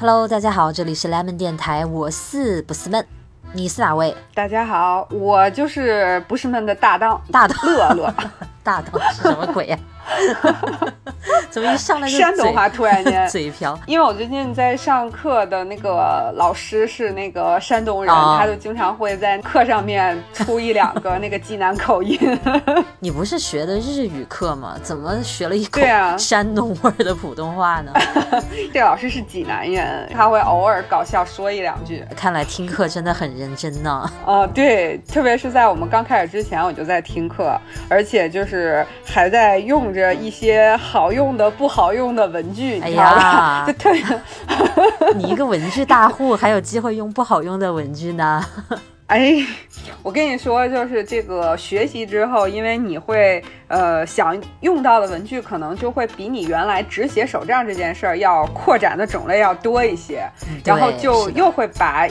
Hello，大家好，这里是 Lemon 电台，我是不是闷，你是哪位？大家好，我就是不是闷的大当。大当。乐乐，大当是什么鬼呀、怎么一上来就山东话突然间 嘴瓢？因为我最近在上课的那个老师是那个山东人，哦他就经常会在课上面出一两个那个济南口音。你不是学的日语课吗？怎么学了一口对啊山东味儿的普通话呢？这老师是济南人，他会偶尔搞笑说一两句。看来听课真的很认真呢。呃，对，特别是在我们刚开始之前，我就在听课，而且就是还在用着一些好用的、不好用的文具，哎？呀就特别。你一个文具大户，还有机会用不好用的文具呢？哎，我跟你说，就是这个学习之后，因为你会呃想用到的文具，可能就会比你原来只写手账这件事儿要扩展的种类要多一些，然后就又会把。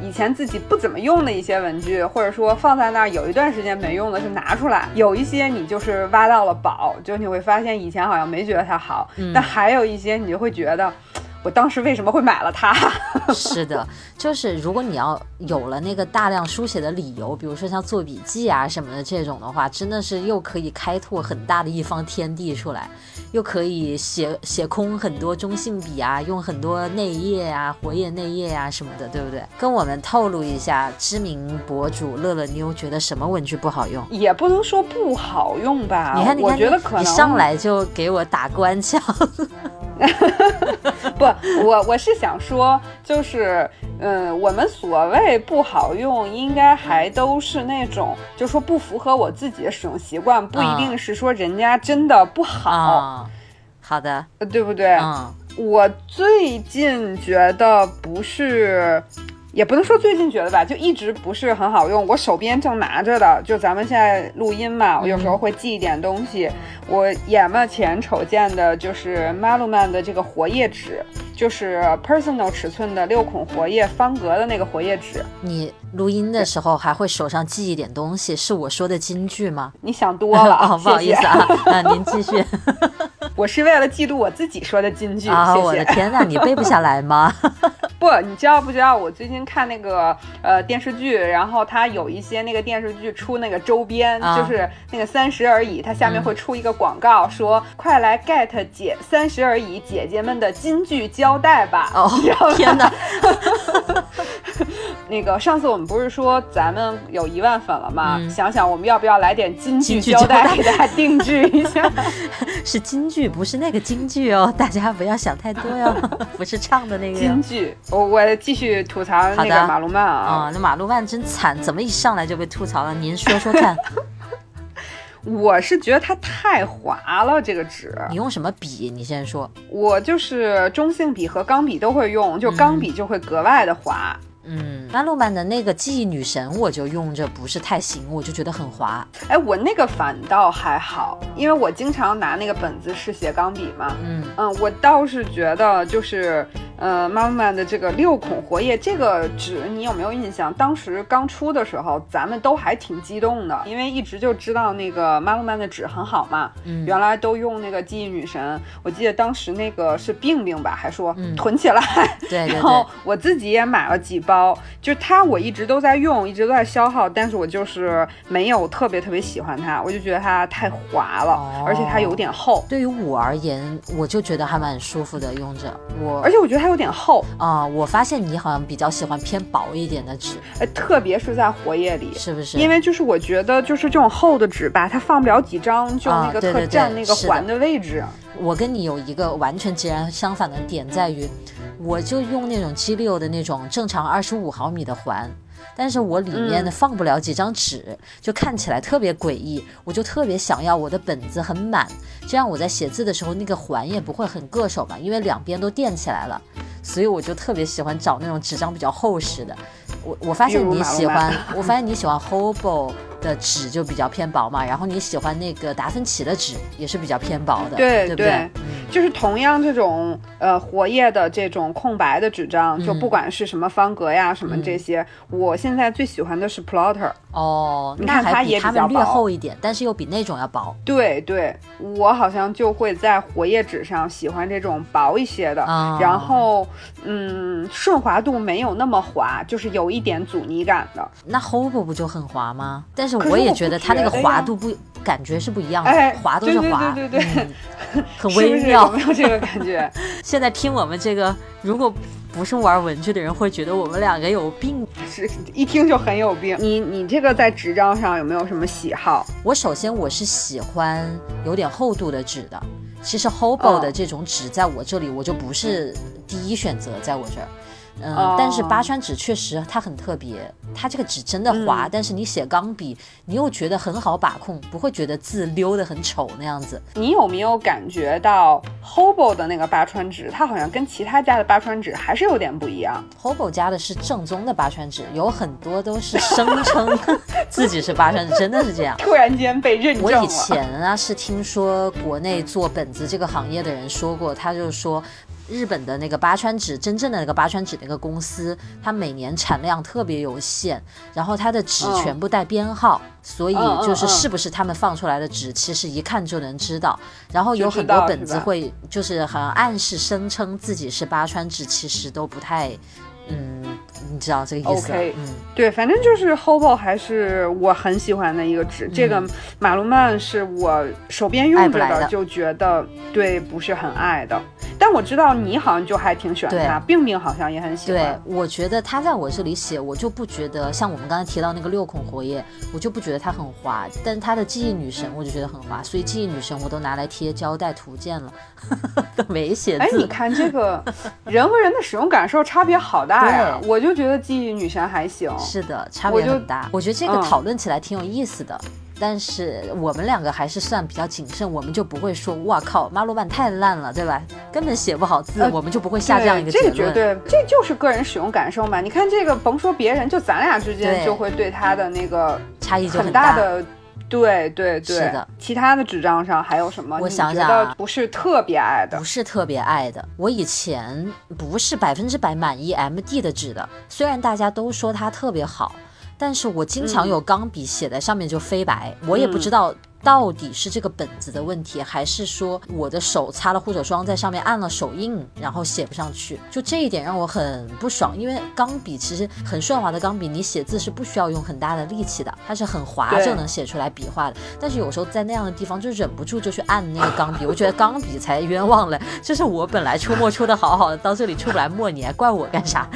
以前自己不怎么用的一些文具，或者说放在那儿有一段时间没用的，就拿出来。有一些你就是挖到了宝，就你会发现以前好像没觉得它好，嗯但还有一些你就会觉得，我当时为什么会买了它？是的，就是如果你要有了那个大量书写的理由，比如说像做笔记啊什么的这种的话，真的是又可以开拓很大的一方天地出来，又可以写写空很多中性笔啊，用很多内页啊、活页内页啊什么的，对不对？跟我们透露一下，知名博主乐乐妞觉得什么文具不好用？也不能说不好用吧，你看，你我看，觉得可能你上来就给我打官腔，不，我我是想说，就是，嗯，我们所谓不好用，应该还都是那种，就说不符合我自己的使用习惯，不一定是说人家真的不好，啊、好的，呃对不对？嗯我最近觉得不是。也不能说最近觉得吧，就一直不是很好用。我手边正拿着的，就咱们现在录音嘛，我有时候会记一点东西。我眼巴前瞅见的就是 Maluman 的这个活页纸，就是 personal 尺寸的六孔活页方格的那个活页纸。你录音的时候还会手上记一点东西，是我说的金句吗？你想多了，哦，不好意思啊，啊，您继续。我是为了记录我自己说的金句。啊，谢谢我的天呐，你背不下来吗？不，你知道不知道？我最近看那个呃电视剧，然后它有一些那个电视剧出那个周边，啊就是那个三十而已，它下面会出一个广告，说快来 get 姐三十而已姐姐们的金句胶带吧。哦天哪！那个上次我们不是说咱们有一万粉了吗？嗯想想我们要不要来点金句金句胶带胶带给大家定制一下？是京剧，不是那个京剧哦，大家不要想太多哟，不是唱的那个哟金。句，我我继续吐槽那个马路曼啊。啊、那马路曼真惨，怎么一上来就被吐槽了？您说说看，我是觉得它太滑了，这个纸。你用什么笔？你先说。我就是中性笔和钢笔都会用，就钢笔就会格外的滑。嗯，马路曼的那个记忆女神，我就用着不是太行，我就觉得很滑。哎，我那个反倒还好，因为我经常拿那个本子是写钢笔嘛。嗯，嗯，我倒是觉得就是，呃，妈妈的这个六孔活页这个纸，你有没有印象？当时刚出的时候，咱们都还挺激动的，因为一直就知道那个妈妈的纸很好嘛。嗯原来都用那个记忆女神，我记得当时那个是病病吧，还说嗯囤起来。对对然后，我自己也买了几包，就它我一直都在用，一直都在消耗，但是我就是没有特别特别喜欢它，我就觉得它太滑了，哦而且它有点厚，对于我而言，我就觉得还蛮舒服的，用着我而且我觉得它有点厚，啊、我发现你好像比较喜欢偏薄一点的纸，哎，特别是在活页里。是不是？因为就是我觉得就是这种厚的纸吧，它放不了几张，就啊那个特占那个环的位置。我跟你有一个完全截然相反的点在于，我就用那种 G 六的那种正常二十五毫米的环。但是我里面呢放不了几张纸，就看起来特别诡异。我就特别想要我的本子很满，这样我在写字的时候那个环也不会很硌手嘛，因为两边都垫起来了。所以我就特别喜欢找那种纸张比较厚实的。我我发现你喜欢，我发现你喜欢 Hobo 的纸就比较偏薄嘛，然后你喜欢那个达芬奇的纸也是比较偏薄的，对对不对？对就是同样这种呃活页的这种空白的纸张，就嗯不管是什么方格呀什么这些，我现在最喜欢的是 plotter。哦，你看那它也比较薄厚一点，但是又比那种要薄。对对，我好像就会在活页纸上喜欢这种薄一些的，啊然后嗯，顺滑度没有那么滑，就是有一点阻尼感的。那 Hobo 不就很滑吗？但是可是我也觉得它那个滑度不感觉是不一样的，哎滑都是滑，对对对嗯 很微妙是有。没有这个感觉？现在听我们这个，如果不是玩文具的人，会觉得我们两个有病。是一听就很有病。你你这个在纸张上有没有什么喜好？我首先我是喜欢有点厚度的纸的，其实 Hobo 哦的这种纸在我这里我就不是第一选择，在我这儿。嗯，哦但是八川纸确实它很特别，它这个纸真的滑，嗯但是你写钢笔，你又觉得很好把控，不会觉得字溜得很丑那样子。你有没有感觉到 Hobo 的那个八川纸，它好像跟其他家的八川纸还是有点不一样？Hobo 家的是正宗的八川纸，有很多都是声称自己是八川纸，真的是这样。突然间被认证了。我以前啊是听说国内做本子这个行业的人说过，他就说。日本的那个八川纸，真正的那个八川纸那个公司，它每年产量特别有限，然后它的纸嗯。全部带编号，所以就是嗯。是不是他们放出来的纸，其实一看就能知道。然后有很多本子会就是好像暗示声称自己是八川纸，其实都不太，嗯，你知道这个意思 OK 嗯。对，反正就是 Hobo 还是我很喜欢的一个纸。这个马路曼是我手边用着的就觉得对不是很爱的。但我知道你好像就还挺喜欢对它，冰冰好像也很喜欢对。，我觉得它在我这里写，我就不觉得像我们刚才提到那个六孔活页，我就不觉得它很滑。但是它的记忆女神，我就觉得很滑，所以记忆女神我都拿来贴胶带图鉴了，都没写哎，你。看这个人和人的使用感受差别好大呀！对我就觉得记忆女神还行。是的，差别很大。我觉得这个嗯讨论起来挺有意思的。但是我们两个还是算比较谨慎，我们就不会说“哇靠，马鲁曼太烂了”，对吧？根本写不好字，呃我们就不会下这样一个对，结论。这个绝对，这就是个人使用感受嘛。你看这个，甭说别人，就咱俩之间就会对他的那个差异就很大的。对对对，是的。其他的纸张上还有什么？我想想啊不是特别爱的不。是特别爱的。我以前不是百分之百满意 M D 的纸的，虽然大家都说它特别好，但是我经常有钢笔写在上面就飞白，我也不知道。到底是这个本子的问题，还是说我的手擦了护手霜在上面按了手印，然后写不上去？就这一点让我很不爽，因为钢笔其实很顺滑的钢笔，你写字是不需要用很大的力气的，它是很滑就能写出来笔画的。但是有时候在那样的地方就忍不住就去按那个钢笔，我觉得钢笔才冤枉了。就是我本来出墨出的好好的，到这里出不来墨，你还怪我干啥？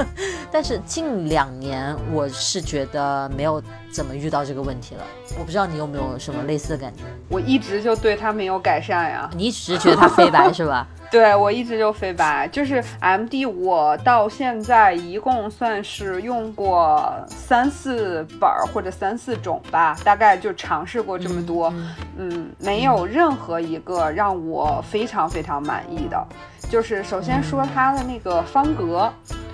但是近两年我是觉得没有怎么遇到这个问题了。我不知道你有没有什么类似的感觉？我一直就对它没有改善呀。你只是觉得它飞白是吧？对我一直就飞白，就是 M D，我到现在一共算是用过三四本儿或者三四种吧，大概就尝试过这么多，嗯没有任何一个让我非常非常满意的。就是首先说它的那个方格。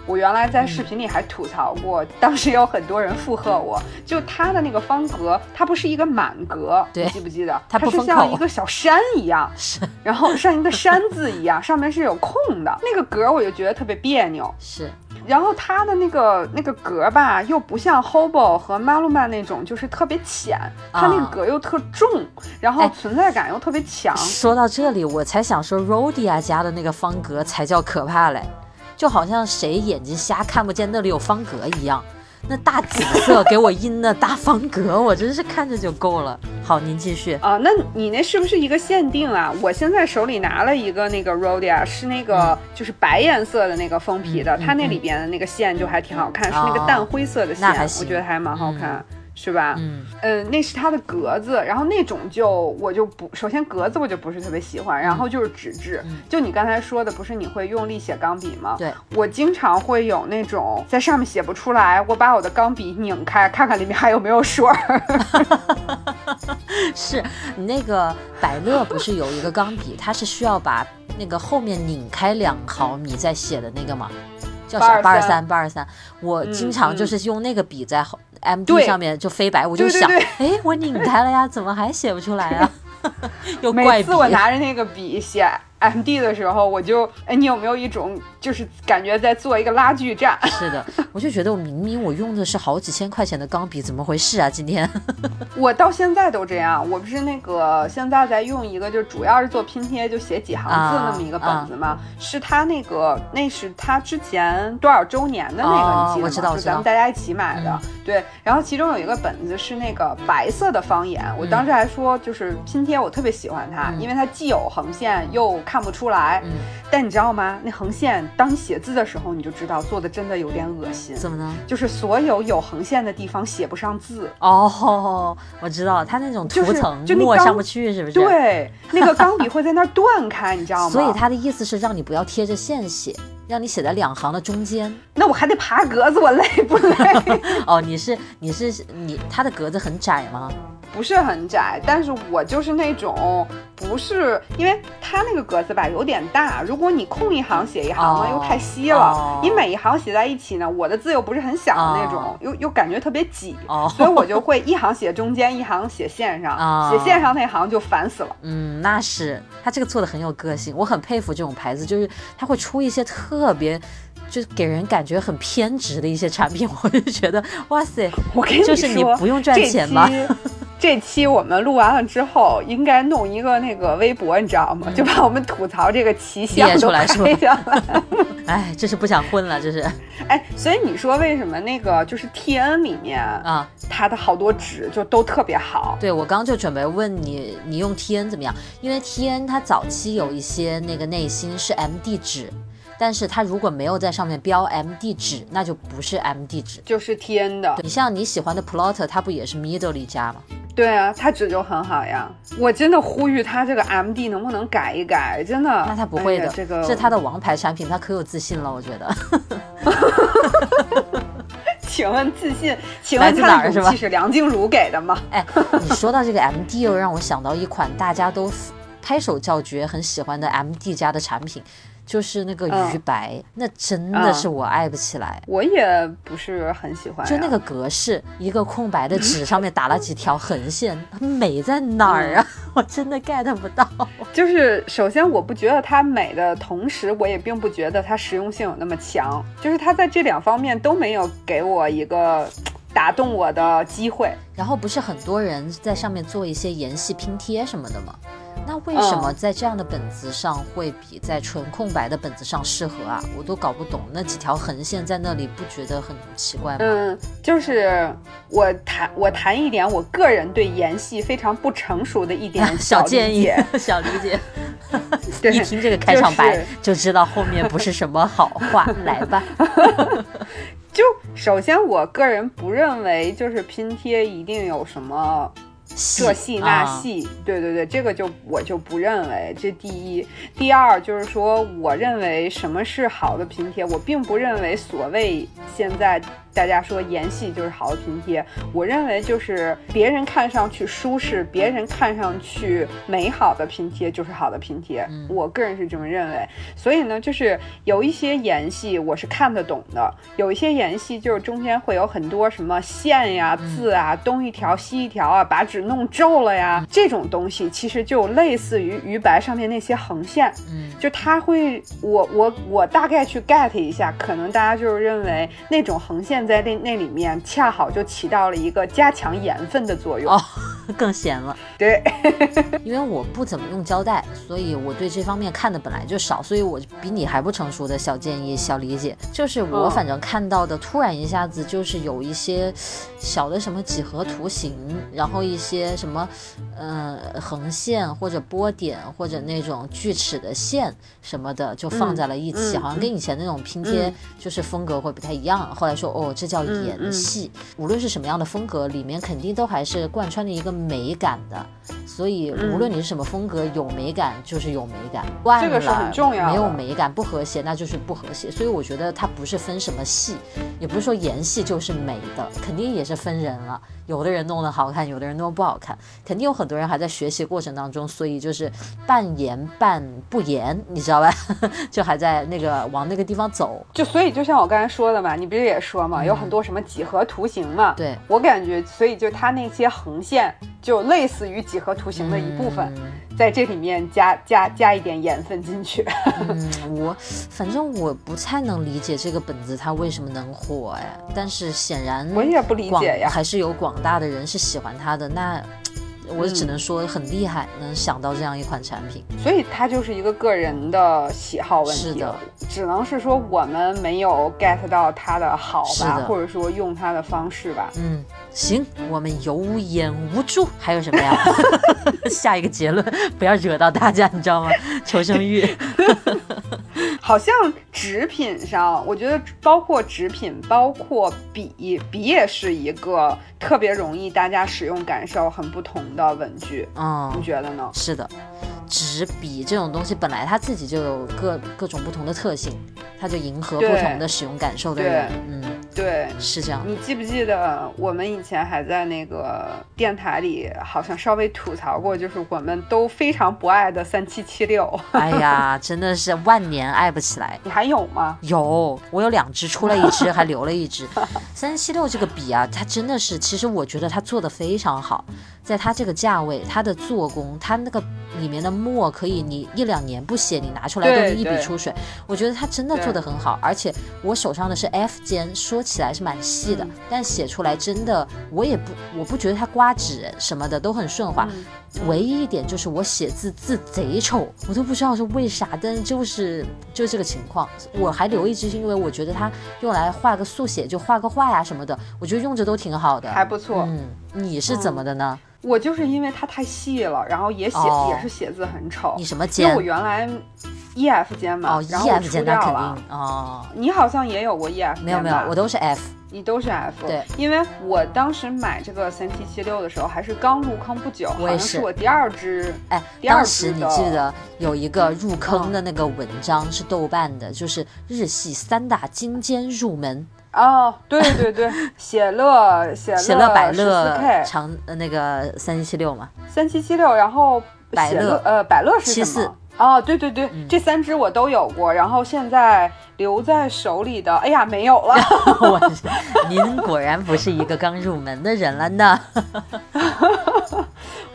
我原来在视频里还吐槽过，当时有很多人附和我，就它的那个方格，它不是一个满格，你记不记得？它是像一个小山一样，然后像一个山字一样，上面是有空的，那个格我就觉得特别别扭。是，然后它的那个那个格吧，又不像 Hobo 和 Maluman 那种，就是特别浅，它那个格又特重，然后哎存在感又特别强。说到这里，我才想说 Rodia 家的那个方格才叫可怕嘞，就好像谁眼睛瞎看不见那里有方格一样。那大紫色给我印的大方格，我真是看着就够了。好，您继续。啊、那你那是不是一个限定啊？我现在手里拿了一个那个 Rodia，是那个就是白颜色的那个封皮的，它那里边的那个线就还挺好看，是那个哦淡灰色的线，我觉得还蛮好看。是吧？嗯，呃，那是它的格子，然后那种就我就不，首先格子我就不是特别喜欢，然后就是纸质，嗯就你刚才说的，不是你会用力写钢笔吗？对，我经常会有那种在上面写不出来，我把我的钢笔拧开，看看里面还有没有水儿。是你那个百乐不是有一个钢笔，它是需要把那个后面拧开两毫米再写的那个吗？叫啥？八二三，八二三。我经常嗯就是用那个笔在 M D 上面就飞白，我就想，哎，我拧开了呀，怎么还写不出来啊？又怪笔每次。我拿着那个笔写 M D 的时候，我就哎，你有没有一种就是感觉在做一个拉锯战？是的，我就觉得我明明我用的是好几千块钱的钢笔，怎么回事啊？今天 我到现在都这样，我不是那个现在在用一个，就主要是做拼贴，就写几行字那么一个本子嘛。是他那个，那是他之前多少周年的那个，你记得吗？就咱们大家一起买的。对，然后其中有一个本子是那个白色的方言，我当时还说就是拼贴，我特别喜欢它，因为它既有横线又看不出来。嗯，但你知道吗？那横线当你写字的时候，你就知道做的真的有点恶心。怎么呢？就是所有有横线的地方写不上字。哦，我知道，它那种涂层墨上不去，是不是？对，那个钢笔会在那儿断开，你知道吗？所以他的意思是让你不要贴着线写。让你写在两行的中间，那我还得爬格子，我累不累？哦，你是你是你，它的格子很窄吗？不是很窄，但是我就是那种不是，因为它那个格子吧有点大，如果你空一行写一行呢，又太稀了。你每一行写在一起呢，我的字又不是很小的那种，又又感觉特别挤，所以我就会一行写中间，一行写线上，写线上那行就烦死了。嗯，那是他这个做的很有个性，我很佩服这种牌子，就是他会出一些特别。就给人感觉很偏执的一些产品，我就觉得哇塞，我跟你说，就是你不用赚钱吗？这期我们录完了之后，应该弄一个那个微博，你知道吗？就把我们吐槽这个奇象出来，是下来。哎，这是不想混了，这是。哎，所以你说为什么那个就是 T N 里面啊，它的好多纸就都特别好？对，我刚就准备问你，你用 T N 怎么样？因为 T N 它早期有一些那个内心是 M D 纸。但是它如果没有在上面标 M D 纸，那就不是 M D 纸，就是 T N 的。你像你喜欢的 Plotter，它不也是 Middle 一家吗？对啊，它纸就很好呀。我真的呼吁它这个 M D 能不能改一改？真的。那它不会的，这个是它的王牌产品，它可有自信了，我觉得。请问自信？请问它的勇气是梁静茹给的吗？哎，你说到这个 M D，又让我想到一款大家都拍手叫绝、很喜欢的 M D 家的产品。就是那个鱼白，那真的是我爱不起来。我也不是很喜欢。就那个格式，一个空白的纸上面打了几条横线，它美在哪儿啊？我真的 get 不到。就是首先我不觉得它美的同时，我也并不觉得它实用性有那么强。就是它在这两方面都没有给我一个打动我的机会。然后不是很多人在上面做一些颜系拼贴什么的吗？那为什么在这样的本子上会比在纯空白的本子上适合啊？我都搞不懂，那几条横线在那里不觉得很奇怪吗？嗯，就是我谈我谈一点我个人对颜系非常不成熟的一点 小建议、小理解。一听这个开场白就知道后面不是什么好话，来吧。就首先我个人不认为就是拼贴一定有什么。这戏那戏，对对对，这个就我就不认为。这第一，第二就是说，我认为什么是好的拼贴，我并不认为所谓现在。大家说颜系就是好的拼贴，我认为就是别人看上去舒适，别人看上去美好的拼贴就是好的拼贴。我个人是这么认为。所以呢，就是有一些颜系我是看得懂的，有一些颜系就是中间会有很多什么线呀、字啊，东一条西一条啊，把纸弄皱了呀，这种东西其实就类似于鱼白上面那些横线。嗯，就它会，我我我大概去 get 一下，可能大家就是认为那种横线。在那那里面，恰好就起到了一个加强盐分的作用哦，更咸了。对，因为我不怎么用胶带，所以我对这方面看的本来就少，所以我比你还不成熟的小建议、小理解，就是我反正看到的，突然一下子就是有一些小的什么几何图形，然后一些什么呃横线或者波点或者那种锯齿的线什么的，就放在了一起，好像跟以前那种拼贴就是风格会不太一样。后来说哦。这叫颜系，无论是什么样的风格，里面肯定都还是贯穿着一个美感的。所以无论你是什么风格，有美感就是有美感，这个是很重要。没有美感不和谐，那就是不和谐。所以我觉得它不是分什么系，也不是说颜系就是美的，肯定也是分人了。有的人弄得好看，有的人弄得不好看，肯定有很多人还在学习过程当中，所以就是半演半不演，你知道吧？就还在那个往那个地方走。就所以就像我刚才说的嘛，你不是也说嘛，有很多什么几何图形嘛？对我感觉，所以就它那些横线。就类似于几何图形的一部分，嗯在这里面加加加一点盐分进去。嗯，我反正我不太能理解这个本子它为什么能火哎，但是显然我也不理解呀还是有广大的人是喜欢它的，那我只能说很厉害，能想到这样一款产品。所以它就是一个个人的喜好问题，是的，只能是说我们没有 get 到它的好吧，或者说用它的方式吧。嗯，行，我们有眼无珠，还有什么呀？下一个结论，不要惹到大家，你知道吗？求生欲。好像纸品上，我觉得包括纸品，包括笔，笔也是一个特别容易大家使用感受很不同的文具，嗯，你觉得呢？是的，纸笔这种东西本来它自己就有各各种不同的特性，它就迎合不同的使用感受的人。嗯，对。是这样。你记不记得我们以前还在那个电台里，好像稍微吐槽过，就是我们都非常不爱的三七七六，哎呀，真的是万年爱不起来。你还有吗？有，我有两只，出了一只，还留了一只。三七六这个笔啊，它真的是，其实我觉得它做的非常好，在它这个价位，它的做工，它那个里面的墨可以你一两年不写，你拿出来都是一笔出水。我觉得它真的做的很好，而且我手上的是 F 尖，说起来是蛮细的，嗯但写出来真的，我也不，我不觉得它刮纸什么的都很顺滑。嗯唯一一点就是我写字字贼丑，我都不知道是为啥，但是就是就这个情况。我还留一支，是因为我觉得它用来画个速写，就画个画呀什么的，我觉得用着都挺好的，还不错。嗯，你是怎么的呢？我就是因为它太细了，然后也写、哦也是写字很丑你。什么尖因为我？原来 E F 尖嘛，哦然后我，E 出尖那肯掉了。定哦，你好像也有过 E F 没有没有，我都都是 F。你都是 F。对，因为我当时买这个三七七六的时候，还是刚入坑不久，好像是是我第二支。哎，第二当时你记得有一个入坑的那个文章是豆瓣的，就是日系三大金尖入门，哦，对对对，写乐写乐写乐百乐 K 长呃那个三七七六嘛，三七七六，然后百乐。呃百乐是什么？哦，对对对，这三支我都有过，然后现在留在手里的，哎呀，没有了。我您果然不是一个刚入门的人了呢。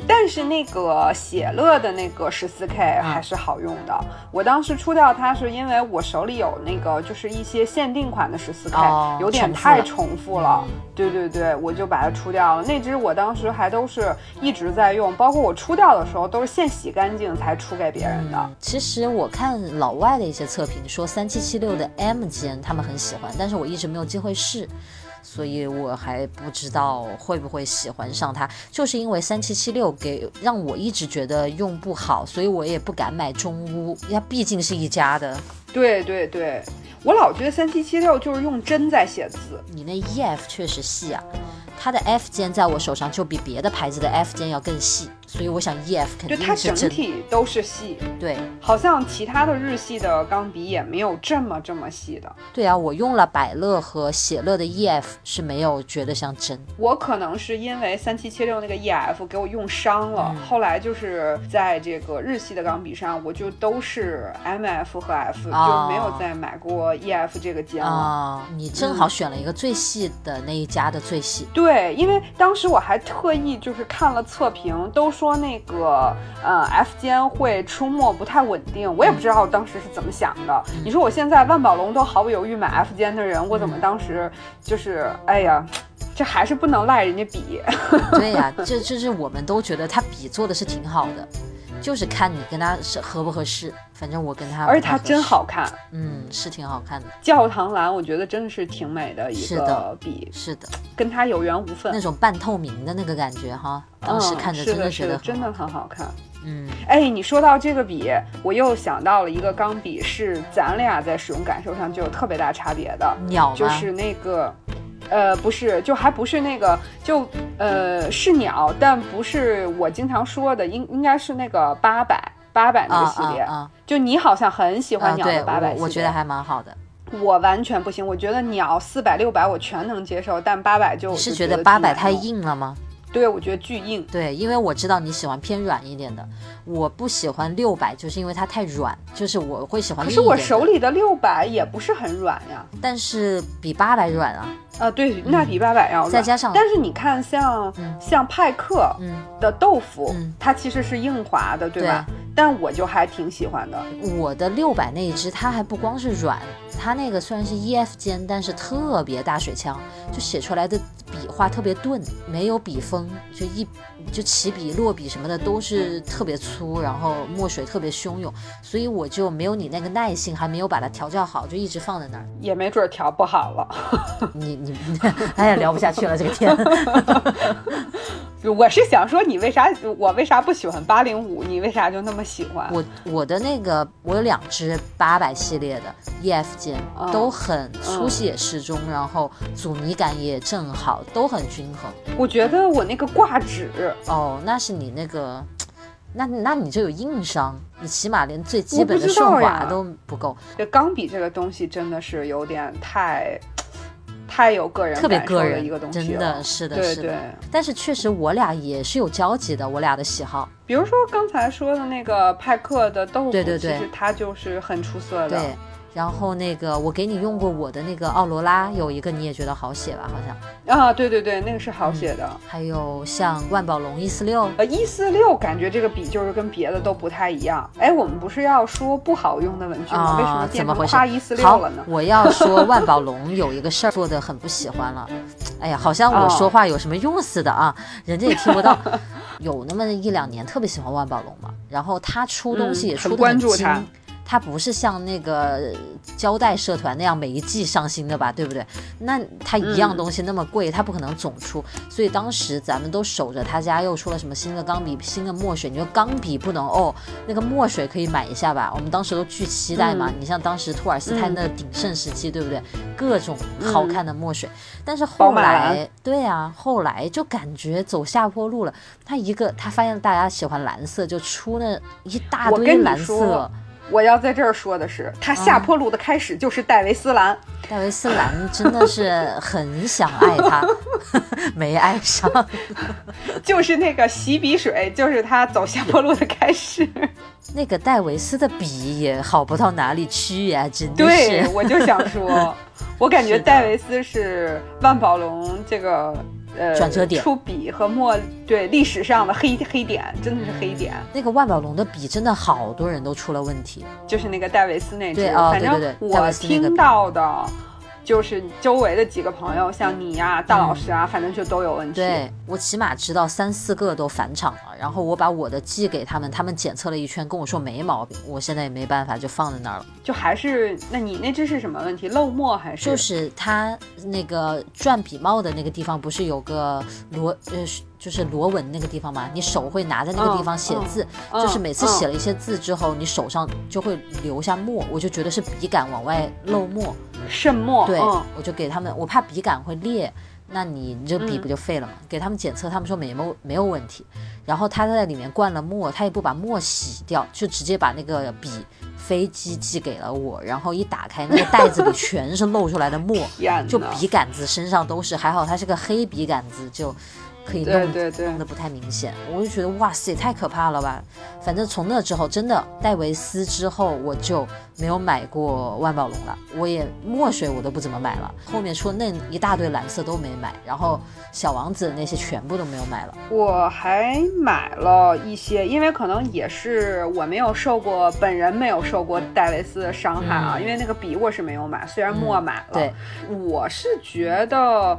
但是那个写乐的那个十四 K 嗯还是好用的。我当时出掉它是因为我手里有那个就是一些限定款的十四 K，、哦有点太重复了。嗯对对对，我就把它出掉了。那只我当时还都是一直在用，包括我出掉的时候都是现洗干净才出给别人的。其实我看老外的一些测评说三七七六的 M 尖他们很喜欢，但是我一直没有机会试。所以我还不知道会不会喜欢上它，就是因为三七七六给让我一直觉得用不好，所以我也不敢买中屋，它毕竟是一家的。对对对，我老觉得三七七六就是用针在写字。你那 EF 确实细啊，它的 F 尖在我手上就比别的牌子的 F 尖要更细，所以我想 EF 肯就它整定是真。体都是细，对好像其他的日系的钢笔也没有这么这么细的。对啊，我用了百乐和写乐的 EF 是没有觉得像针。我可能是因为三七七六那个 EF 给我用伤了，嗯后来就是在这个日系的钢笔上，我就都是 MF 和 F，、哦就没有再买过 EF 这个尖了。啊、你正好选了一个最细的那一家的最细。对，对因为当时我还特意就是看了测评，都说那个呃 F 尖会出墨不太稳定，我也不知道当时是怎么想的。你说我现在万宝龙都毫不犹豫买 F 尖的人，我怎么当时就是哎呀，这还是不能赖人家笔。对呀、这这是我们都觉得他笔做的是挺好的，就是看你跟他是合不合适。反正我跟他，而且它真，好看，嗯，是挺好看的，教堂蓝我觉得真的是挺美的一个笔，是的，跟它有缘无分那。种半透明的那个感觉哈，当时看着嗯、是的，是的，真的觉得很真的好很好看。嗯，哎，你说到这个笔，我又想到了一个钢笔，是咱俩在使用感受上就有特别大差别的，鸟？就是那个，呃，不是，就还不是那个，就呃是鸟，但不是我经常说的，应应该是那个八百八百那啊个系列。啊啊！就你好像很喜欢啊，鸟的八百系列，我我觉得还蛮好的。我完全不行，我觉得鸟四百六百我全能接受，但八百就你是觉觉得八百太？硬了吗？对，我觉得巨硬。对，因为我知道你喜欢偏软一点的，我不喜欢六百，就是因为它太软，就是我会喜欢。可是我手里的六百也不是很软呀，但是比八百软啊。啊，对，那比八百要软。再加上，但是你看，像像派克的豆腐，它其实是硬滑的，对吧？但我就还挺喜欢的。我的六百那一只，它还不光是软，它那个虽然是 E F 尖，但是特别大水枪，就写出来的笔画特别钝，没有笔锋，就一就起笔落笔什么的都是特别粗，然后墨水特别汹涌，所以我就没有你那个耐性，还没有把它调教好，就一直放在那儿。也没准调不好了。你 你，哎呀，聊不下去了，这个天。我是想说，你为啥我为啥不喜欢八零五？你为啥就那么喜欢？我我的那个我有两只八百系列的 E F 键，都很粗细也适中，然后阻尼感也正好，都很均衡。我觉得我那个挂纸哦，那是你那个，那那你就有硬伤，你起码连最基本的顺滑都不够。这钢笔这个东西真的是有点太。太有个人特别个人一个东西，真的是的，是的。但是确实，我俩也是有交集的，我俩的喜好。比如说刚才说的那个派克的豆腐，对对对，其实它就是很出色的。对。然后那个，我给你用过我的那个奥罗拉，有一个你也觉得好写吧？好像啊，对对对，那个是好写的。还有像万宝龙一四六，呃，一四六感觉这个笔就是跟别的都不太一样。哎，我们不是要说不好用的文具吗？为什么怎么回事？一四六了呢？我要说万宝龙有一个事儿做的很不喜欢了。哎呀，好像我说话有什么用似的啊，人家也听不到。有那么一两年特别喜欢万宝龙嘛，然后他出东西也出的很精。它不是像那个胶带社团那样每一季上新的吧，对不对？那它一样东西那么贵，它不可能总出。所以当时咱们都守着他家又出了什么新的钢笔、新的墨水。你说钢笔不能哦，那个墨水可以买一下吧？我们当时都巨期待嘛。你像当时托尔斯泰那鼎盛时期，对不对？各种好看的墨水。但是后来，对啊，后来就感觉走下坡路了。他一个，他发现大家喜欢蓝色，就出那一大堆蓝色。我要在这儿说的是，他下坡路的开始就是戴维斯兰。戴维斯兰真的是很想爱他，没爱上。就是那个洗笔水，就是他走下坡路的开始。那个戴维斯的笔也好不到哪里去呀，真的是。对，我就想说，我感觉 戴维斯是万宝龙这个。呃，转折点，出笔和墨，对历史上的黑黑点，真的是黑点。那个万宝龙的笔真的好多人都出了问题，就是那个戴维斯那支，反正我听到的。就是周围的几个朋友，像你呀、大老师啊，反正就都有问题。对我起码知道三四个都返厂了，然后我把我的寄给他们，他们检测了一圈，跟我说没毛病。我现在也没办法，就放在那儿了。就还是，那你那只是什么问题？漏墨还是？就是它那个转笔帽的那个地方，不是有个螺呃，就是螺纹那个地方嘛？你手会拿在那个地方写字，就是每次写了一些字之后，你手上就会留下墨，我就觉得是笔杆往外漏墨。渗墨，对，我就给他们，我怕笔杆会裂，那你你这笔不就废了吗？给他们检测，他们说没没没有问题。然后他在里面灌了墨，他也不把墨洗掉，就直接把那个笔飞机寄给了我。然后一打开，那个袋子里全是露出来的墨，就笔杆子身上都是。还好它是个黑笔杆子，就。可以弄弄得不太明显，我就觉得哇塞，太可怕了吧！反正从那之后，真的戴维斯之后，我就没有买过万宝龙了。我也墨水我都不怎么买了，后面出那一大堆蓝色都没买，然后小王子那些全部都没有买了。我还买了一些，因为可能也是我没有受过本人没有受过戴维斯的伤害啊，因为那个笔我是没有买，虽然墨买了。对，我是觉得。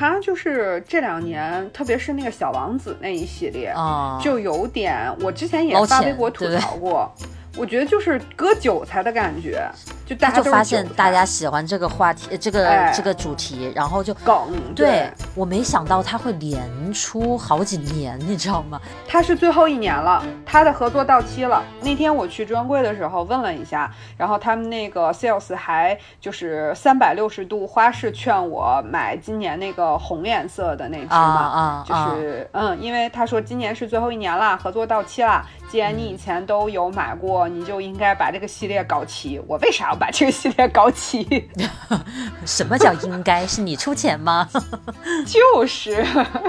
他就是这两年，特别是那个小王子那一系列，就有点，我之前也发微博吐槽过。我觉得就是割韭菜的感觉，就大家就发现大家喜欢这个话题，这个这个主题，然后就梗。对我没想到他会连出好几年，你知道吗？他是最后一年了，他的合作到期了。那天我去专柜的时候问了一下，然后他们那个 sales 还就是三百六十度花式劝我买今年那个红颜色的那只嘛，啊就是嗯，因为他说今年是最后一年了，合作到期了。既然你以前都有买过，你就应该把这个系列搞齐。我为啥要把这个系列搞齐？什么叫应该是你出钱吗？就是，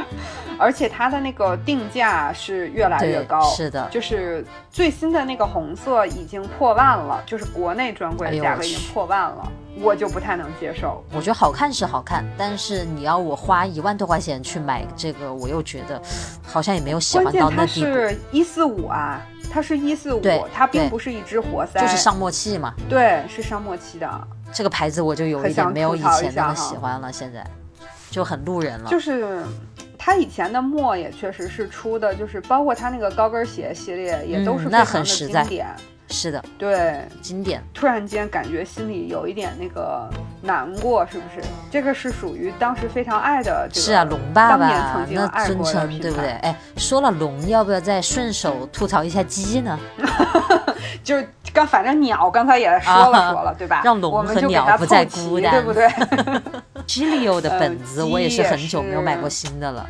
而且它的那个定价是越来越高。是的，就是最新的那个红色已经破万了，就是国内专柜的价格已经破万了，我就不太能接受。我觉得好看是好看，但是你要我花一万多块钱去买这个，我又觉得好像也没有喜欢到那地步。是一四五啊，它是一四五，它并不是一只活塞，就是上墨器嘛，对，是上墨器的，这个牌子我就有一点没有以前那么喜欢了，现在就很路人了。就是。它以前的墨也确实是出的，就是包括它那个高跟鞋系列，也都是嗯那非常的很实在经典。是的，对，经典。突然间感觉心里有一点那个难过，是不是？这个是属于当时非常爱的这个，是啊，龙爸当年爸曾经那爱过的尊称对不对？哎，说了龙，要不要再顺手吐槽一下鸡呢？就是刚反正鸟刚才也说了啊说了，对吧？让龙和鸟不再孤单对不对？Gilio 的本子呃我也是很久没有买过新的了，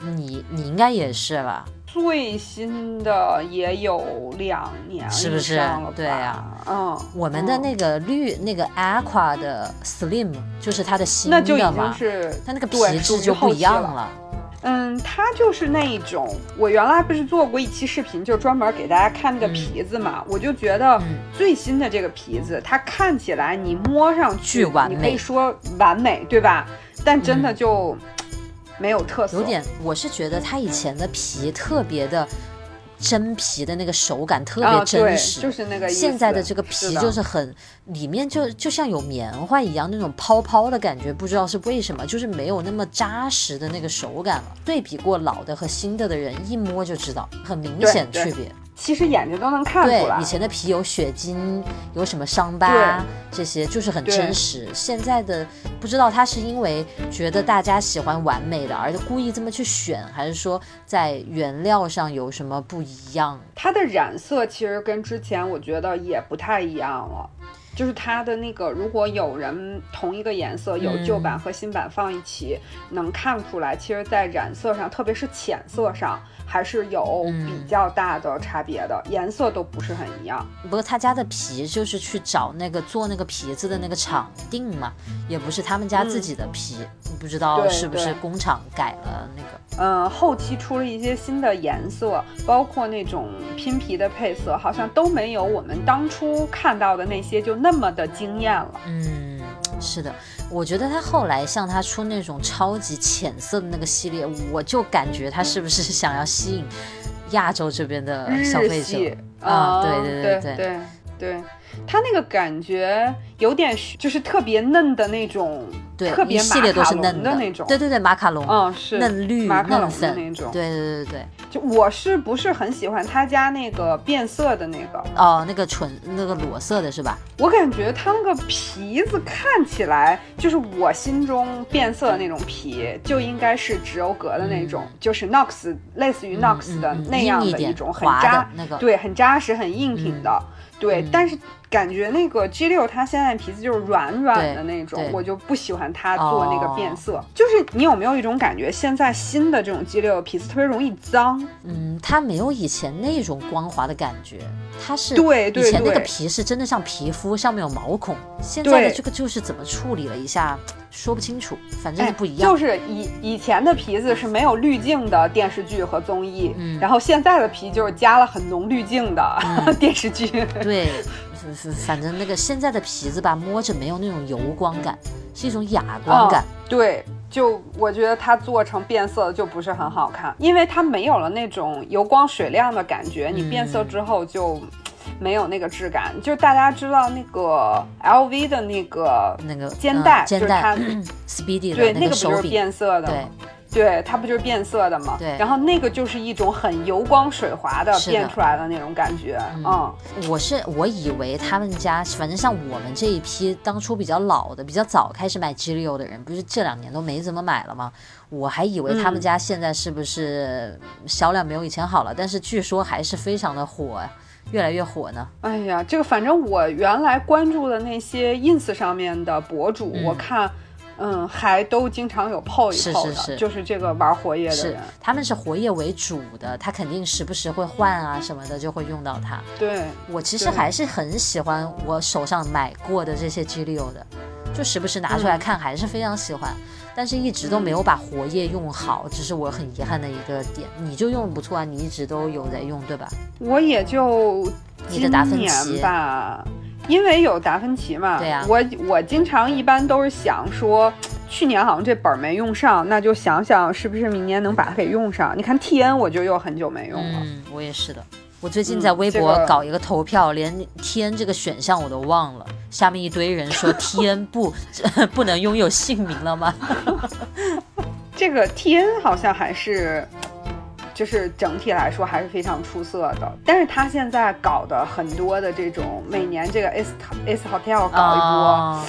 你你应该也是吧？最新的也有两年是不是？以上了吧。对呀。嗯，我们的嗯。那个绿那个 Aqua 的 Slim 就是它的新那就已的嘛，经是它那个对皮质就不一样了。嗯，它就是那一种，我原来不是做过一期视频，就专门给大家看那个嗯皮子嘛，我就觉得嗯。最新的这个皮子，它看起来你摸上去你可以说完美，对吧？但真的嗯。就没有特色，有点，我是觉得它以前的皮特别的真皮的那个手感特别真实，就是那个。现在的这个皮就是很里面就就像有棉花一样那种泡泡的感觉，不知道是为什么，就是没有那么扎实的那个手感了。对比过老的和新的的人，一摸就知道很明显区别。其实眼睛都能看出来，。对以前的皮有血筋，有什么伤疤，这些就是很真实。现在的不知道他是因为觉得大家喜欢完美的，而故意这么去选，还是说在原料上有什么不一样？它的染色其实跟之前我觉得也不太一样了。就是它的那个，如果有人同一个颜色有旧版和新版放一起，能看出来，其实，在染色上，特别是浅色上，还是有嗯比较大的差别的，颜色都不是很一样。不过他家的皮就是去找那个做那个皮子的那个厂定嘛，也不是他们家自己的皮，不知道是不是工厂改了那个。嗯，后期出了一些新的颜色，包括那种拼皮的配色，好像都没有我们当初看到的那些就那么的惊艳了。嗯，是的，我觉得他后来像他出那种超级浅色的那个系列，我就感觉他是不是想要吸引亚洲这边的消费者 啊？对对对对对对，他那个感觉有点就是特别嫩的那种，对，特别一系列都是嫩龙的那种。对对对，马卡龙，嗯，是嫩绿、马卡龙的那种。对对对对，就我是不是很喜欢他家那个变色的那个？哦，那个纯那个裸色的是吧？我感觉它那个皮子看起来，就是我心中变色的那种皮，就应该是植鞣革的那种，就是 Nox 类似于 Nox 的那样的一种很扎，那个对，很扎实、很硬挺的。对，嗯但是感觉那个 G 六它现在皮子就是软软的那种我就不喜欢它做那个哦变色。就是你有没有一种感觉，现在新的这种 G 六皮子特别容易脏？嗯，它没有以前那种光滑的感觉，它是对对以前那个皮是真的像皮肤，上面有毛孔，现在的这个就是怎么处理了一下，说不清楚，反正哎是不一样。就是以以前的皮子是没有滤镜的电视剧和综艺，嗯然后现在的皮就是加了很浓滤镜的、嗯 电视剧。对，反反反正那个现在的皮子吧，摸着没有那种油光感，是一种哑光感。嗯对，就我觉得它做成变色就不是很好看，因为它没有了那种油光水亮的感觉，你变色之后就。没有那个质感，就是大家知道那个 LV 的那个那个肩带，嗯、肩带就是它，Speedy 对那个不就是变色的？对，它不就是变色的吗？对然后那个就是一种很油光水滑的变出来的那种感觉，嗯我是我以为他们家，反正像我们这一批当初比较老的、比较早开始买 Gilio 的人，不是这两年都没怎么买了吗？我还以为他们嗯家现在是不是销量没有以前好了，但是据说还是非常的火呀，越来越火呢。哎呀，这个反正我原来关注的那些 ins 上面的博主，嗯我看，嗯，还都经常有 PO 一泡的，是是就是这个玩活页的是人，，他们是活页为主的，他肯定时不时会换啊什么的，就会用到它。对，我其实还是很喜欢我手上买过的这些 Gilio 的，就时不时拿出来看，还是非常喜欢。但是一直都没有把活页用好，只是我很遗憾的一个点。你就用不错啊，你一直都有在用，对吧？我也就今年吧，因为有达芬奇嘛。对呀。我我经常一般都是想说，去年好像这本没用上，那就想想是不是明年能把它给用上。你看 T N 我就又很久没用了。嗯，我也是的。我最近在微博搞一个投票，连 T N 这个选项我都忘了。下面一堆人说 T N 不 不能拥有姓名了吗？这个 T N 好像还是，就是整体来说还是非常出色的。但是他现在搞的很多的这种每年这个 S S Hotel 搞一波，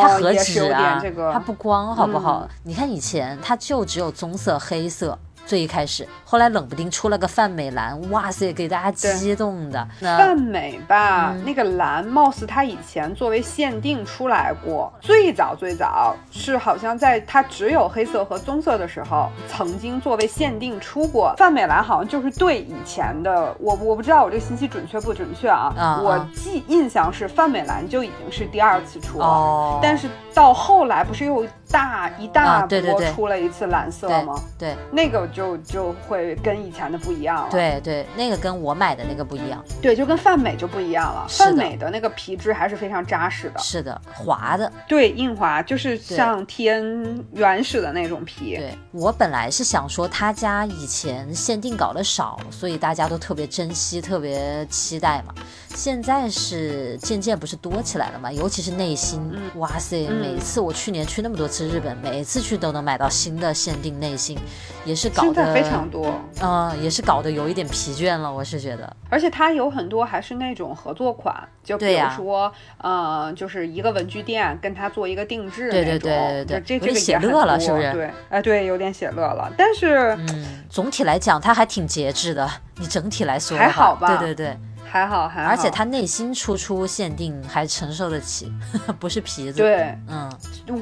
它何止啊？他不光好不好？你看以前它就只有棕色、黑色。最一开始，后来冷不丁出了个范美蓝，哇塞，给大家激动的。范美吧，那个蓝，貌似它以前作为限定出来过。最早最早是好像在它只有黑色和棕色的时候，曾经作为限定出过范美蓝，好像就是对以前的我，我不知道我这个信息准确不准确啊。我记印象是范美蓝就已经是第二次出了，但是到后来不是又大一大波出了一次蓝色吗？对，那个。就就会跟以前的不一样了。对对，那个跟我买的那个不一样。对，就跟泛美就不一样了。泛美的那个皮质还是非常扎实的。是的，滑的。对，硬滑，就是像 T N 原始的那种皮。对我本来是想说，他家以前限定搞的少，所以大家都特别珍惜，特别期待嘛。现在是渐渐不是多起来了嘛？尤其是内心，哇塞！每次我去年去那么多次日本，每次去都能买到新的限定内心，也是搞得非常多。嗯，也是搞得有一点疲倦了，我是觉得。而且它有很多还是那种合作款，就比如说，呃，就是一个文具店跟他做一个定制那种。对对对对对，这这个写乐了，是不是？对，哎，对，有点写乐了。但是，嗯，总体来讲，它还挺节制的。你整体来说还好吧？对对对。还好，还好，而且他内心出出限定还承受得起，不是皮子。对，嗯，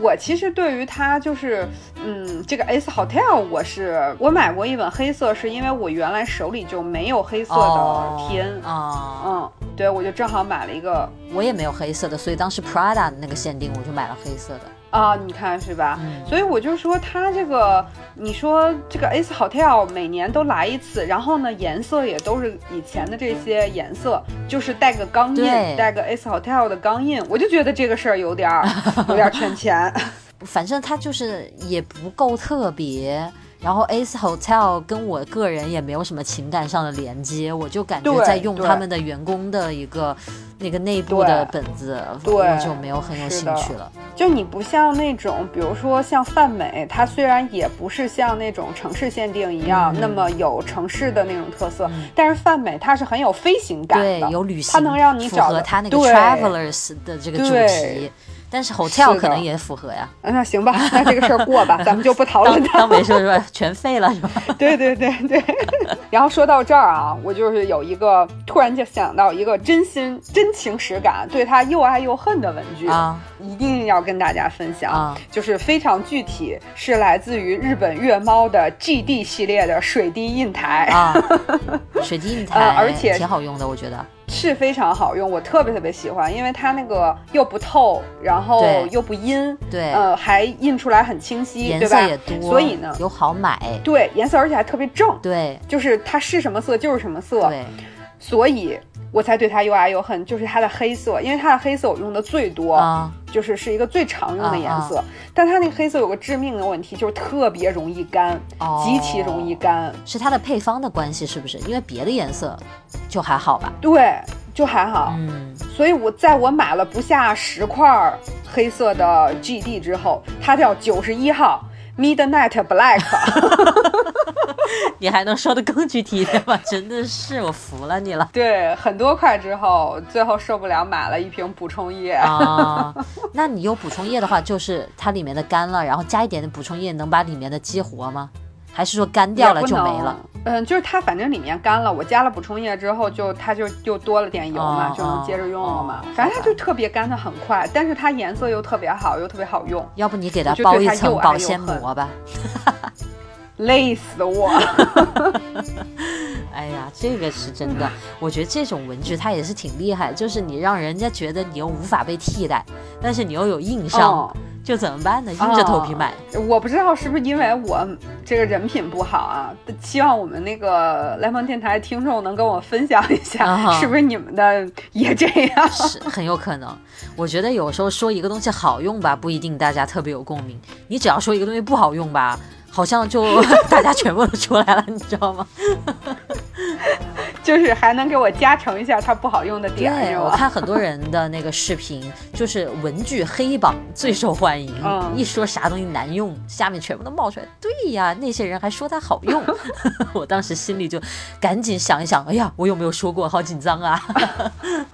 我其实对于他就是，嗯，这个 S Hotel，我是我买过一本黑色，是因为我原来手里就没有黑色的天。啊，嗯，对，我就正好买了一个，我也没有黑色的，所以当时 Prada 的那个限定，我就买了黑色的。啊，你看是吧？所以我就说它这个，你说这个 Ace Hotel 每年都来一次，然后呢颜色也都是以前的这些颜色，就是带个钢印，带个 Ace Hotel 的钢印，我就觉得这个事儿有点儿有点圈 钱。反正它就是也不够特别。然后 Ace Hotel 跟我个人也没有什么情感上的连接，我就感觉在用他们的员工的一个那个内部的本子，我就没有很有兴趣了。就你不像那种，比如说像泛美，它虽然也不是像那种城市限定一样那么有城市的那种特色，但是泛美它是很有飞行感的，有旅行，它能让你找到它那个 Travelers 的这个主题。但是 hotel 可能也符合呀，那行吧，那这个事儿过吧，咱们就不讨论它。当没说是吧？全废了是吧？对对对对。然后说到这儿啊，我就是有一个突然就想到一个真心真情实感，对他又爱又恨的文具啊，一定要跟大家分享，啊就是非常具体，是来自于日本月猫的 GD 系列的水滴印台啊，水滴印台，而且挺好用的，我觉得。是非常好用，我特别特别喜欢，因为它那个又不透，然后又不阴，对，呃，还印出来很清晰，颜色也多，所以呢又好买，对，颜色而且还特别正，对，就是它是什么色就是什么色，对，所以。我才对它又爱又恨，就是它的黑色，因为它的黑色我用的最多，就是是一个最常用的颜色。但它那个黑色有个致命的问题，就是特别容易干，极其容易干。是它的配方的关系，是不是？因为别的颜色就还好吧？对，就还好。嗯，所以我在我买了不下十块黑色的 GD 之后，它叫九十一号。Midnight Black，你还能说的更具体一点吗？真的是我服了你了。对，很多块之后，最后受不了，买了一瓶补充液啊。那你有补充液的话，就是它里面的干了，然后加一点的补充液，能把里面的激活吗？还是说干掉了就没了？嗯，就是它反正里面干了，我加了补充液之后，就它就又多了点油嘛，就能接着用了嘛。反正它就特别干的很快，但是它颜色又特别好，又特别好用。要不你给它包一层保鲜膜吧？累死我！哎呀，这个是真的。我觉得这种文具它也是挺厉害，就是你让人家觉得你又无法被替代，但是你又有硬伤。就怎么办呢？硬着头皮买。我不知道是不是因为我这个人品不好啊？希望我们那个来访电台听众能跟我分享一下，是不是你们的也这样？是很有可能。我觉得有时候说一个东西好用吧，不一定大家特别有共鸣。你只要说一个东西不好用吧，好像就 大家全部都出来了，你知道吗？就是还能给我加成一下它不好用的点，对我看很多人的那个视频，就是文具黑榜最受欢迎，一说啥东西难用，下面全部都冒出来。对呀，那些人还说它好用，我当时心里就赶紧想一想，哎呀，我有没有说过？好紧张啊！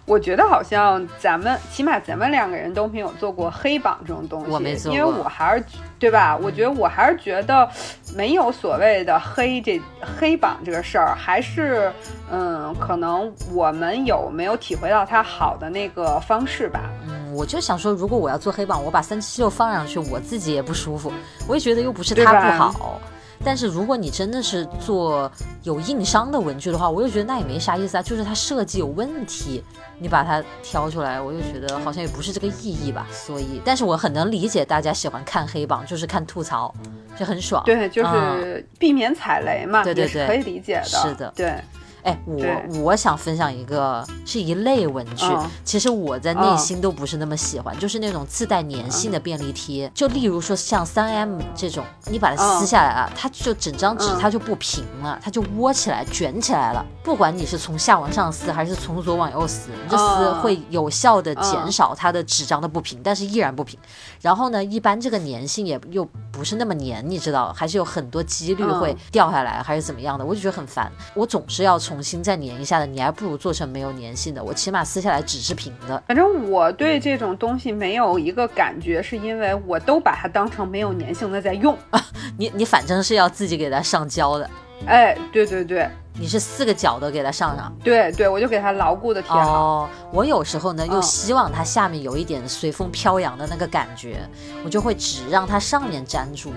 我觉得好像咱们起码咱们两个人都没有做过黑榜这种东西，我没做过，因为我还是对吧？我觉得我还是觉得没有所谓的黑这黑榜这个事儿，还是。嗯，可能我们有没有体会到它好的那个方式吧？嗯，我就想说，如果我要做黑榜，我把三七六放上去，我自己也不舒服，我也觉得又不是它不好。但是如果你真的是做有硬伤的文具的话，我又觉得那也没啥意思啊，就是它设计有问题，你把它挑出来，我又觉得好像也不是这个意义吧。所以，但是我很能理解大家喜欢看黑榜，就是看吐槽，就很爽。对，就是避免踩雷嘛，对对对，可以理解的。是的，对。哎，我我想分享一个是一类文具，其实我在内心都不是那么喜欢，就是那种自带粘性的便利贴。就例如说像三 M 这种，你把它撕下来了，它就整张纸它就不平了，它就窝起来卷起来了。不管你是从下往上撕还是从左往右撕，你这撕会有效的减少它的纸张的不平，但是依然不平。然后呢，一般这个粘性也又不是那么粘，你知道，还是有很多几率会掉下来，还是怎么样的，我就觉得很烦。我总是要重新再粘一下的，你还不如做成没有粘性的，我起码撕下来纸是平的。反正我对这种东西没有一个感觉，是因为我都把它当成没有粘性的在用。你你反正是要自己给它上胶的。哎，对对对。你是四个角都给它上上，对对，我就给它牢固的贴好。哦，我有时候呢又希望它下面有一点随风飘扬的那个感觉，我就会只让它上面粘住。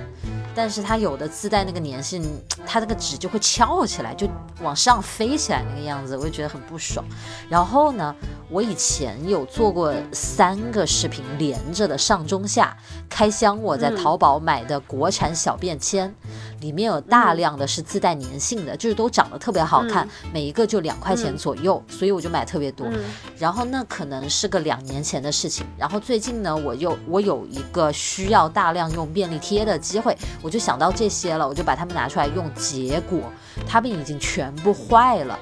但是它有的自带那个粘性，它那个纸就会翘起来，就往上飞起来那个样子，我就觉得很不爽。然后呢，我以前有做过三个视频连着的上中下开箱，我在淘宝买的国产小便签，里面有大量的是自带粘性的，就是都长得特别好看，每一个就两块钱左右，所以我就买特别多。然后那可能是个两年前的事情。然后最近呢，我又我有一个需要大量用便利贴的机会。我就想到这些了，我就把它们拿出来用，结果它们已经全部坏了。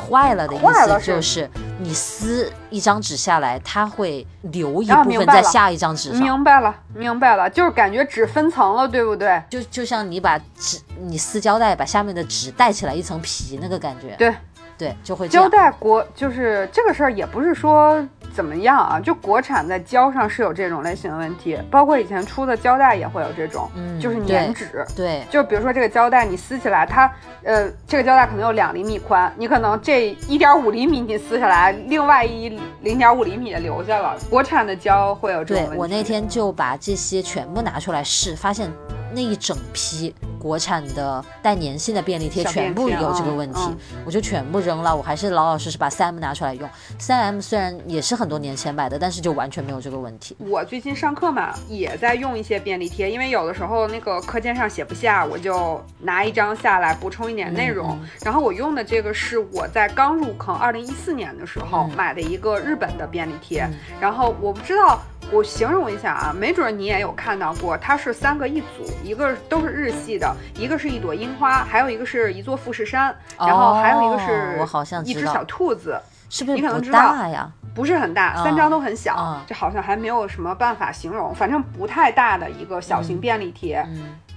坏了的意思就是你撕一张纸下来，它会留一部分在下一张纸上。明白了，明白了，就是感觉纸分层了，对不对？就就像你把纸，你撕胶带，把下面的纸带起来一层皮那个感觉。对。对，就会胶带国就是这个事儿，也不是说怎么样啊，就国产在胶上是有这种类型的问题，包括以前出的胶带也会有这种，嗯，就是粘纸。对，就比如说这个胶带你撕起来，它呃这个胶带可能有两厘米宽，你可能这一点五厘米你撕下来，另外一零点五厘米的留下了。国产的胶会有这种问题。对我那天就把这些全部拿出来试，发现。那一整批国产的带粘性的便利贴全部有这个问题，我就全部扔了。我还是老老实实把三 M 拿出来用。三 M 虽然也是很多年前买的，但是就完全没有这个问题。我最近上课嘛，也在用一些便利贴，因为有的时候那个课件上写不下，我就拿一张下来补充一点内容。然后我用的这个是我在刚入坑二零一四年的时候买的一个日本的便利贴，然后我不知道。我形容一下啊，没准你也有看到过，它是三个一组，一个都是日系的，一个是一朵樱花，还有一个是一座富士山，然后还有一个是我好像一只小兔子，是不是？你可能知道呀？不是很大，三张都很小，这好像还没有什么办法形容，反正不太大的一个小型便利贴。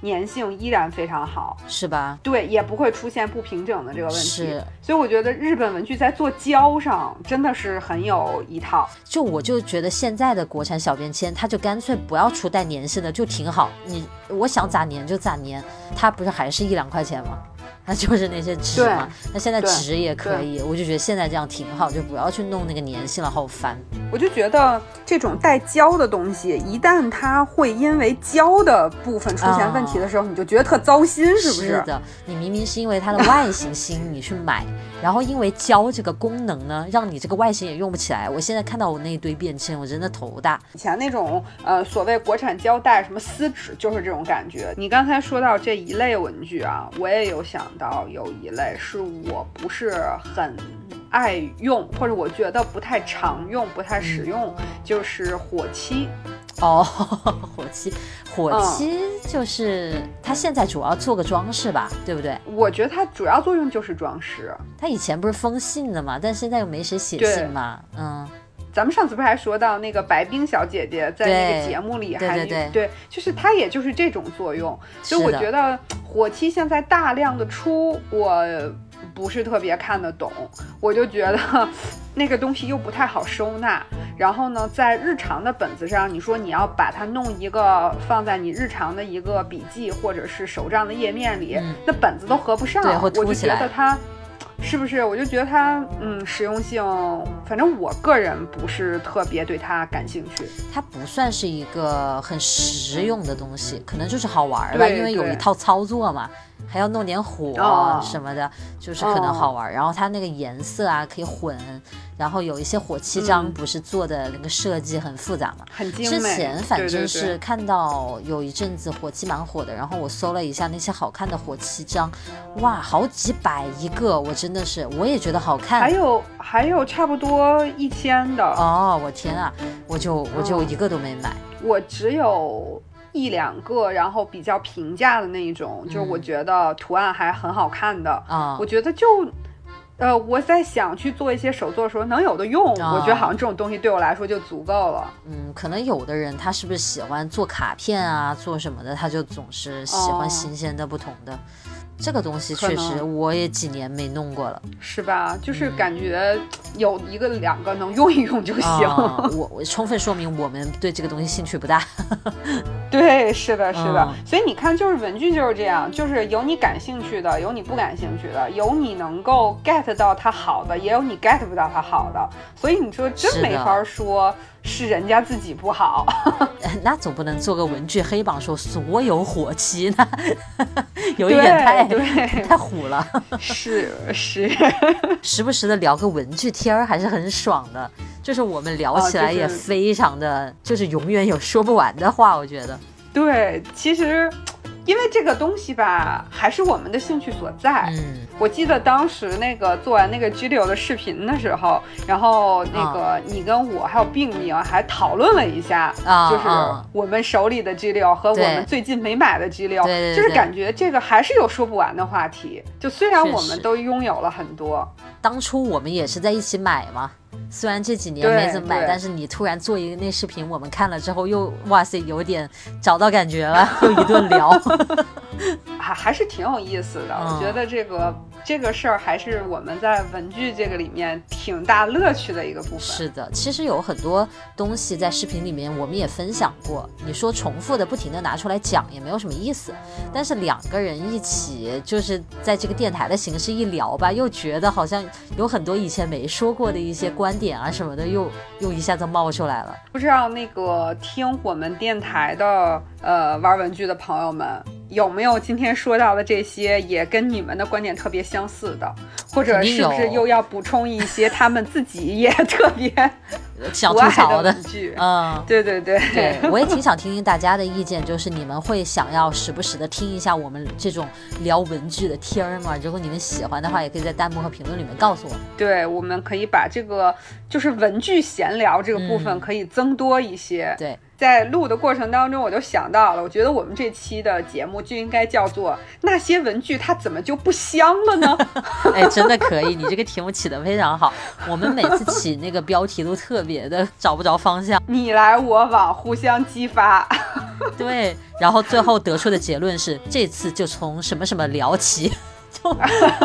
粘性依然非常好，是吧？对，也不会出现不平整的这个问题。是，所以我觉得日本文具在做胶上真的是很有一套。就我就觉得现在的国产小便签，它就干脆不要出带粘性的，就挺好。你我想咋粘就咋粘，它不是还是一两块钱吗？那就是那些纸嘛。那现在纸也可以，我就觉得现在这样挺好，就不要去弄那个粘性了，好烦。我就觉得这种带胶的东西，一旦它会因为胶的部分出现问题的时候，你就觉得特糟心，是不是的，你明明是因为它的外形吸引你去买，然后因为胶这个功能呢，让你这个外形也用不起来。我现在看到我那一堆便签，我真的头大。以前那种呃所谓国产胶带什么撕纸，就是这种感觉。你刚才说到这一类文具啊，我也有想到有一类是我不是很爱用，或者我觉得不太常用、不太实用，就是火漆。哦，火漆，火漆就是它现在主要做个装饰吧，对不对？我觉得它主要作用就是装饰。它以前不是封信的嘛，但现在又没谁写信嘛，嗯。咱们上次不是还说到那个白冰小姐姐在那个节目里还对对对，就是她也就是这种作用。所以我觉得火漆现在大量的出，我不是特别看得懂。我就觉得那个东西又不太好收纳。然后呢，在日常的本子上，你说你要把它弄一个放在你日常的一个笔记或者是手账的页面里，嗯、那本子都合不上。我就觉得它。是不是？我就觉得它，嗯，实用性，反正我个人不是特别对它感兴趣。它不算是一个很实用的东西，可能就是好玩吧，因为有一套操作嘛，还要弄点火什么的，哦、就是可能好玩。然后它那个颜色啊可以混，然后有一些火漆章不是做的那个设计很复杂嘛，很精美。之前反正是看到有一阵子火漆蛮火的，然后我搜了一下那些好看的火漆章，哇，好几百一个，我真的是，我也觉得好看。还有还有差不多一千的。哦，我天啊，我就我就一个都没买，嗯、我只有一两个，然后比较平价的那一种，就是我觉得图案还很好看的啊、嗯，我觉得就。呃，我在想去做一些手作的时候能有的用，哦、我觉得好像这种东西对我来说就足够了。嗯，可能有的人他是不是喜欢做卡片啊，做什么的，他就总是喜欢新鲜的、不同的。哦、这个东西确实我也几年没弄过了，是吧？就是感觉有一个两个能用一用就行。哦、我我充分说明我们对这个东西兴趣不大。对，是的，是的。嗯、所以你看，就是文具就是这样，就是有你感兴趣的，有你不感兴趣的，有你能够 get 到它好的，也有你 get 不到它好的。所以你说真没法说是人家自己不好。那总不能做个文具黑榜说所有火漆呢 有一点太太虎了。是 是，时不时的聊个文具天儿还是很爽的，就是我们聊起来也非常的，哦就是永远有说不完的话，我觉得。对，其实。因为这个东西吧，还是我们的兴趣所在。嗯，我记得当时那个做完那个 G 六的视频的时候，然后那个你跟我还有病明还讨论了一下，啊、就是我们手里的 G 六和我们最近没买的 G 六，就是感觉这个还是有说不完的话题。就虽然我们都拥有了很多，当初我们也是在一起买嘛。虽然这几年没怎么买，但是你突然做一个那视频，我们看了之后又哇塞，有点找到感觉了，又一顿聊，还还是挺有意思的。嗯、我觉得这个这个事儿还是我们在文具这个里面挺大乐趣的一个部分。是的，其实有很多东西在视频里面我们也分享过，你说重复的不停的拿出来讲也没有什么意思，但是两个人一起就是在这个电台的形式一聊吧，又觉得好像有很多以前没说过的一些观点啊什么的，又又一下子冒出来了。不知道那个听我们电台的呃玩文具的朋友们，有没有今天说到的这些也跟你们的观点特别相似的，或者是不是又要补充一些他们自己也特别 想吐槽的？嗯，对对对对，我也挺想听听大家的意见，就是你们会想要时不时的听一下我们这种聊文具的天儿吗？如果你们喜欢的话，也可以在弹幕和评论里面告诉我。对，我们可以把这个就是文具闲聊这个部分可以增多一些。嗯、对。在录的过程当中，我就想到了，我觉得我们这期的节目就应该叫做“那些文具它怎么就不香了呢？” 哎，真的可以，你这个题目起得非常好。我们每次起那个标题都特别的找不着方向，你来我往，互相激发。对，然后最后得出的结论是，这次就从什么什么聊起，就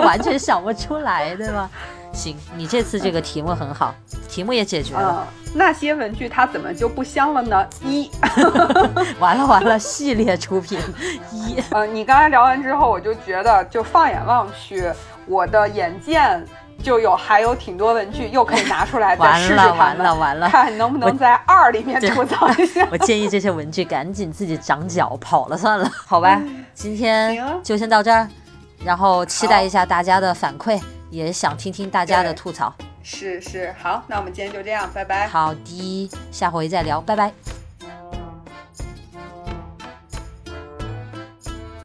完全想不出来，对吧？行，你这次这个题目很好，题目也解决了。嗯，那些文具它怎么就不香了呢？一，完了完了，系列出品一。呃，你刚才聊完之后，我就觉得，就放眼望去，我的眼见就有还有挺多文具，又可以拿出来再完试试它了完们了完了，看能不能在二里面吐槽一下。我建议这些文具赶紧自己长脚跑了算了，好吧？今天就先到这儿，然后期待一下大家的反馈，也想听听大家的吐槽。是是，好，那我们今天就这样，拜拜。好的，下回再聊，拜拜。